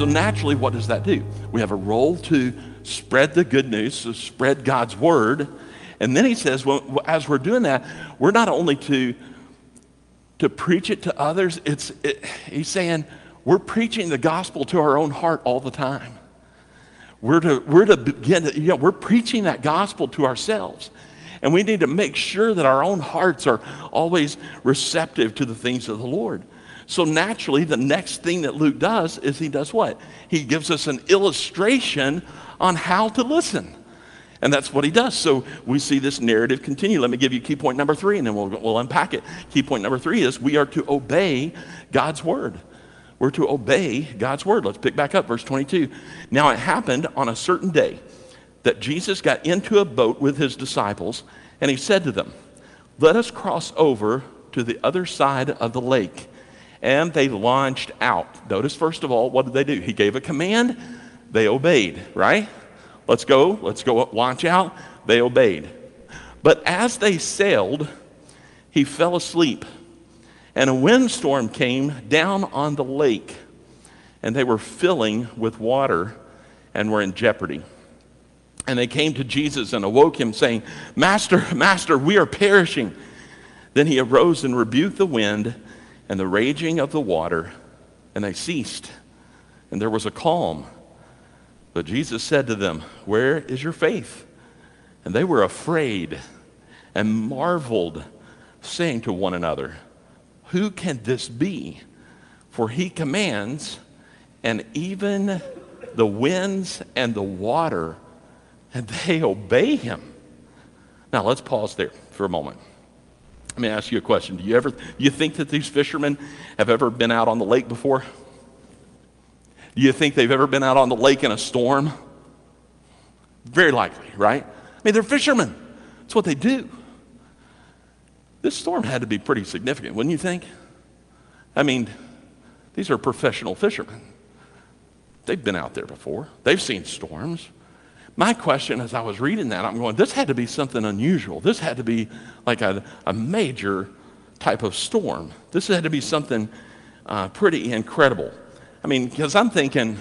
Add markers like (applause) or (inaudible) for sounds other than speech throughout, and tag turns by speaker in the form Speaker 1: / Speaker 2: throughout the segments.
Speaker 1: So naturally, what does that do? We have a role to spread the good news, to spread God's word. And then he says, well, as we're doing that, we're not only to, to preach it to others, it's, it, he's saying we're preaching the gospel to our own heart all the time. We're to, we're to begin, to, you know, we're preaching that gospel to ourselves. And we need to make sure that our own hearts are always receptive to the things of the Lord. So naturally, the next thing that Luke does is he does what? He gives us an illustration on how to listen. And that's what he does. So we see this narrative continue. Let me give you key point number three, and then we'll, we'll unpack it. Key point number three is we are to obey God's word. We're to obey God's word. Let's pick back up, verse 22. Now it happened on a certain day that Jesus got into a boat with his disciples, and he said to them, Let us cross over to the other side of the lake. And they launched out. Notice, first of all, what did they do? He gave a command, they obeyed, right? Let's go, let's go launch out. They obeyed. But as they sailed, he fell asleep and a windstorm came down on the lake, and they were filling with water and were in jeopardy. And they came to Jesus and awoke him, saying, Master, Master, we are perishing. Then he arose and rebuked the wind and the raging of the water, and they ceased, and there was a calm. But Jesus said to them, Where is your faith? And they were afraid and marveled, saying to one another, who can this be? For he commands, and even the winds and the water, and they (laughs) obey him. Now let's pause there for a moment. Let me ask you a question. Do you ever you think that these fishermen have ever been out on the lake before? Do you think they've ever been out on the lake in a storm? Very likely, right? I mean, they're fishermen. That's what they do. This storm had to be pretty significant, wouldn't you think? I mean, these are professional fishermen. They've been out there before, they've seen storms. My question as I was reading that, I'm going, this had to be something unusual. This had to be like a, a major type of storm. This had to be something uh, pretty incredible. I mean, because I'm thinking,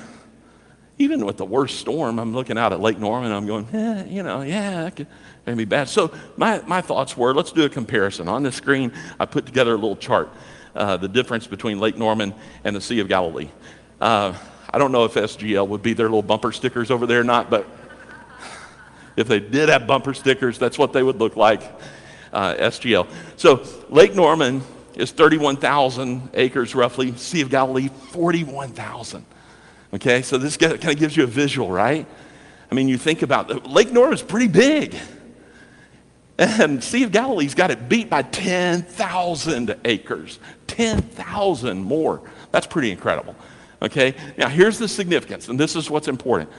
Speaker 1: even with the worst storm, I'm looking out at Lake Norman, I'm going, eh, you know, yeah, that could, be bad. So my, my thoughts were, let's do a comparison. On the screen, I put together a little chart, uh, the difference between Lake Norman and the Sea of Galilee. Uh, I don't know if SGL would be their little bumper stickers over there or not, but if they did have bumper stickers, that's what they would look like, uh, SGL. So Lake Norman is 31,000 acres roughly, Sea of Galilee, 41,000. Okay, so this kind of gives you a visual, right? I mean, you think about Lake Norman is pretty big. And Sea of Galilee's got it beat by 10,000 acres. 10,000 more. That's pretty incredible. Okay, now here's the significance, and this is what's important.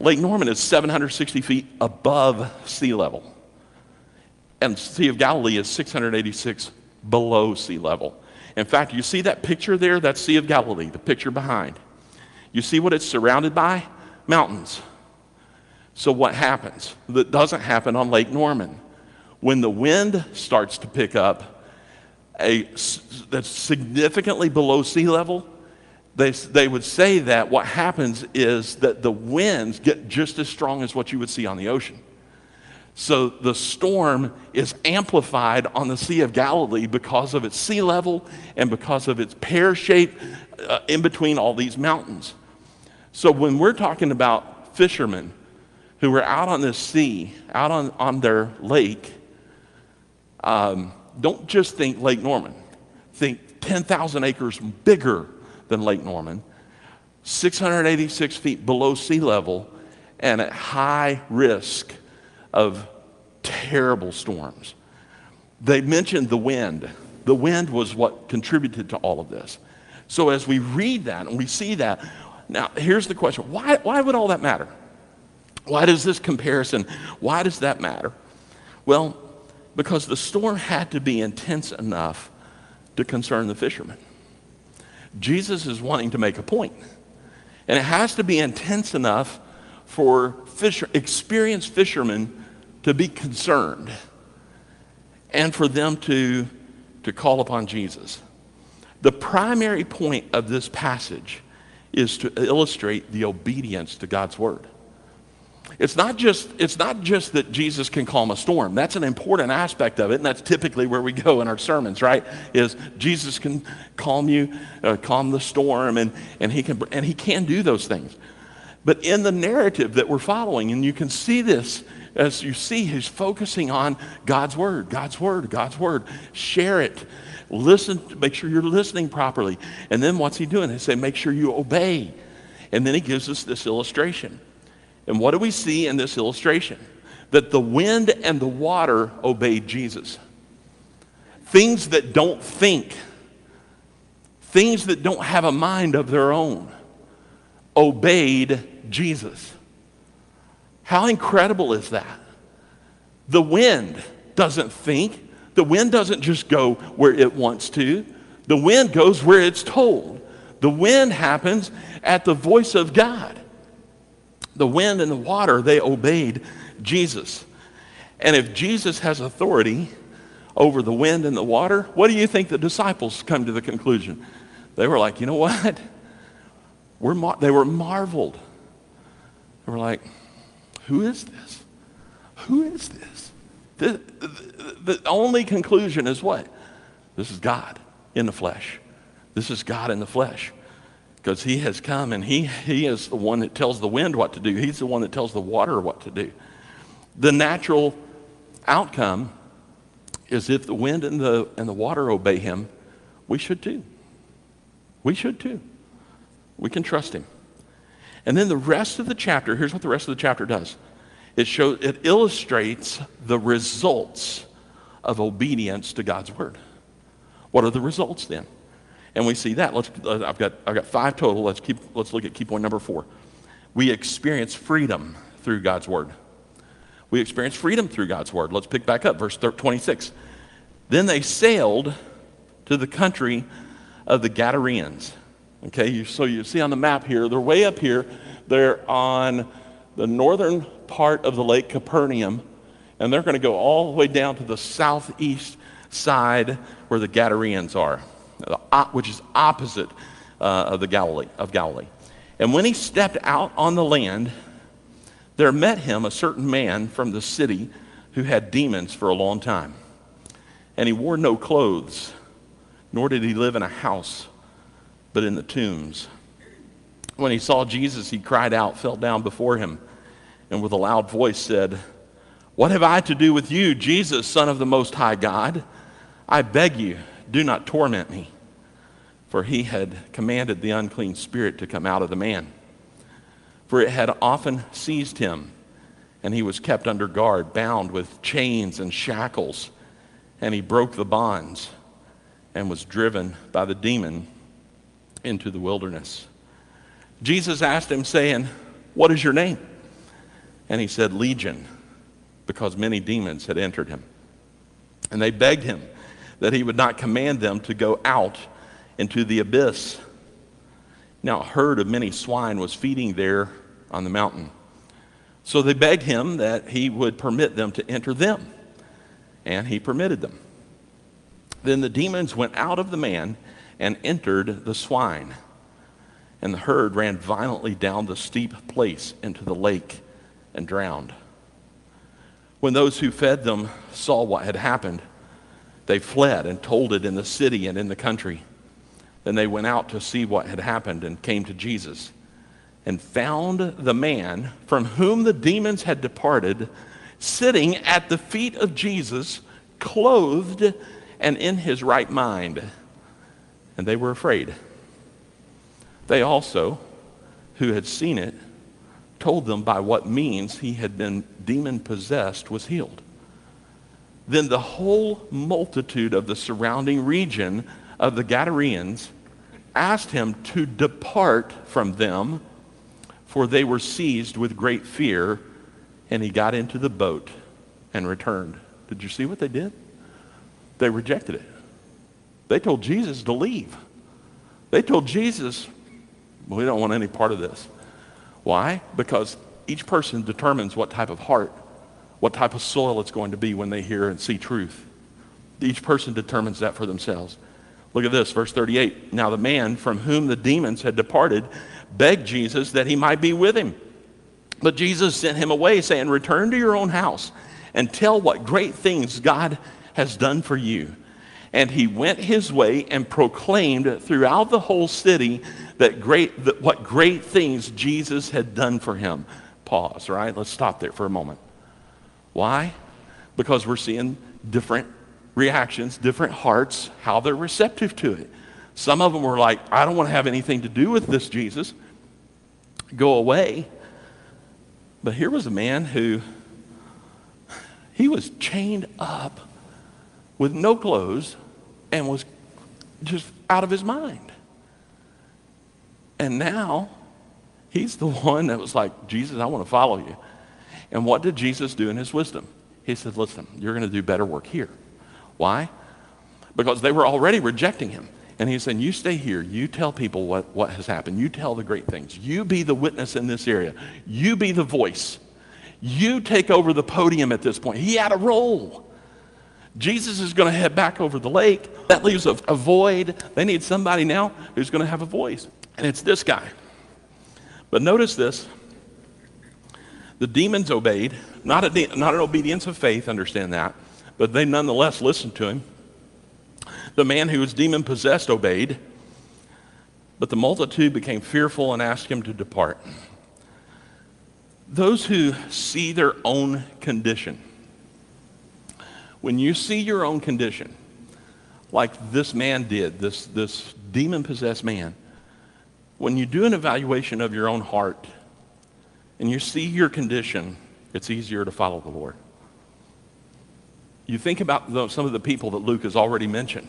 Speaker 1: Lake Norman is 760 feet above sea level, and Sea of Galilee is 686 below sea level. In fact, you see that picture there? That's Sea of Galilee, the picture behind. You see what it's surrounded by? Mountains. So, what happens that doesn't happen on Lake Norman? When the wind starts to pick up, a, that's significantly below sea level, they, they would say that what happens is that the winds get just as strong as what you would see on the ocean. So the storm is amplified on the Sea of Galilee because of its sea level and because of its pear shape uh, in between all these mountains. So when we're talking about fishermen who are out on this sea, out on, on their lake, um, don't just think Lake Norman. Think 10,000 acres bigger than Lake Norman, 686 feet below sea level, and at high risk of terrible storms. They mentioned the wind. The wind was what contributed to all of this. So as we read that and we see that, now, here's the question why, why would all that matter? Why does this comparison, why does that matter? Well, because the storm had to be intense enough to concern the fishermen. Jesus is wanting to make a point. And it has to be intense enough for fisher, experienced fishermen to be concerned and for them to, to call upon Jesus. The primary point of this passage is to illustrate the obedience to God's word. It's not just, it's not just that Jesus can calm a storm. That's an important aspect of it, and that's typically where we go in our sermons, right? Is Jesus can calm you, uh, calm the storm, and, and, he can, and he can do those things. But in the narrative that we're following, and you can see this as you see, he's focusing on God's word, God's word, God's word. Share it. Listen, make sure you're listening properly. And then what's he doing? He say, make sure you obey. And then he gives us this illustration. And what do we see in this illustration? That the wind and the water obeyed Jesus. Things that don't think, things that don't have a mind of their own, obeyed Jesus. How incredible is that? The wind doesn't think, the wind doesn't just go where it wants to, the wind goes where it's told. The wind happens at the voice of God the wind and the water, they obeyed Jesus. And if Jesus has authority over the wind and the water, what do you think the disciples come to the conclusion? They were like, you know what? We're mar- they were marveled. They were like, who is this? Who is this? The, the, the only conclusion is what? This is God in the flesh. This is God in the flesh because he has come and he, he is the one that tells the wind what to do. He's the one that tells the water what to do. The natural outcome is if the wind and the, and the water obey him, we should too. We should too. We can trust him. And then the rest of the chapter, here's what the rest of the chapter does. It shows it illustrates the results of obedience to God's word. What are the results then? And we see that. Let's, I've, got, I've got five total. Let's, keep, let's look at key point number four. We experience freedom through God's word. We experience freedom through God's word. Let's pick back up, verse 26. Then they sailed to the country of the Gadarenes. Okay, you, so you see on the map here, they're way up here. They're on the northern part of the Lake Capernaum, and they're going to go all the way down to the southeast side where the Gadarenes are which is opposite uh, of the Galilee of Galilee. And when he stepped out on the land, there met him a certain man from the city who had demons for a long time. And he wore no clothes, nor did he live in a house, but in the tombs. When he saw Jesus, he cried out, fell down before him, and with a loud voice said, What have I to do with you, Jesus, Son of the Most High God? I beg you, do not torment me. For he had commanded the unclean spirit to come out of the man. For it had often seized him, and he was kept under guard, bound with chains and shackles. And he broke the bonds and was driven by the demon into the wilderness. Jesus asked him, saying, What is your name? And he said, Legion, because many demons had entered him. And they begged him that he would not command them to go out into the abyss. Now, a herd of many swine was feeding there on the mountain. So they begged him that he would permit them to enter them. And he permitted them. Then the demons went out of the man and entered the swine. And the herd ran violently down the steep place into the lake and drowned. When those who fed them saw what had happened, they fled and told it in the city and in the country. Then they went out to see what had happened and came to Jesus and found the man from whom the demons had departed sitting at the feet of Jesus, clothed and in his right mind. And they were afraid. They also, who had seen it, told them by what means he had been demon possessed was healed. Then the whole multitude of the surrounding region of the Gadarenes asked him to depart from them, for they were seized with great fear, and he got into the boat and returned. Did you see what they did? They rejected it. They told Jesus to leave. They told Jesus, we don't want any part of this. Why? Because each person determines what type of heart what type of soil it's going to be when they hear and see truth. Each person determines that for themselves. Look at this, verse 38. Now the man from whom the demons had departed begged Jesus that he might be with him. But Jesus sent him away, saying, Return to your own house and tell what great things God has done for you. And he went his way and proclaimed throughout the whole city that great, that what great things Jesus had done for him. Pause, right? Let's stop there for a moment. Why? Because we're seeing different reactions, different hearts, how they're receptive to it. Some of them were like, I don't want to have anything to do with this Jesus. Go away. But here was a man who he was chained up with no clothes and was just out of his mind. And now he's the (laughs) one that was like, Jesus, I want to follow you. And what did Jesus do in his wisdom? He said, Listen, you're going to do better work here. Why? Because they were already rejecting him. And he said, You stay here. You tell people what, what has happened. You tell the great things. You be the witness in this area. You be the voice. You take over the podium at this point. He had a role. Jesus is going to head back over the lake. That leaves a, a void. They need somebody now who's going to have a voice. And it's this guy. But notice this the demons obeyed, not, a de- not an obedience of faith, understand that, but they nonetheless listened to him. The man who was demon possessed obeyed, but the multitude became fearful and asked him to depart. Those who see their own condition, when you see your own condition, like this man did, this, this demon possessed man, when you do an evaluation of your own heart and you see your condition, it's easier to follow the Lord. You think about the, some of the people that Luke has already mentioned.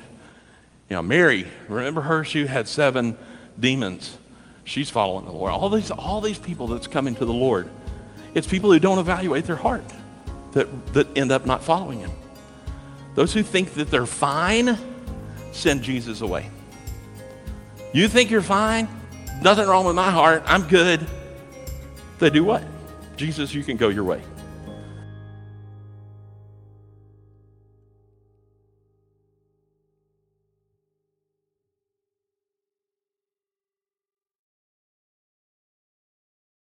Speaker 1: You know, Mary, remember her? She had seven demons. She's following the Lord. All these, all these people that's coming to the Lord, it's people who don't evaluate their heart that, that end up not following Him. Those who think that they're fine, send Jesus away. You think you're fine? Nothing wrong with my heart. I'm good. They do what? Jesus, you can go your way.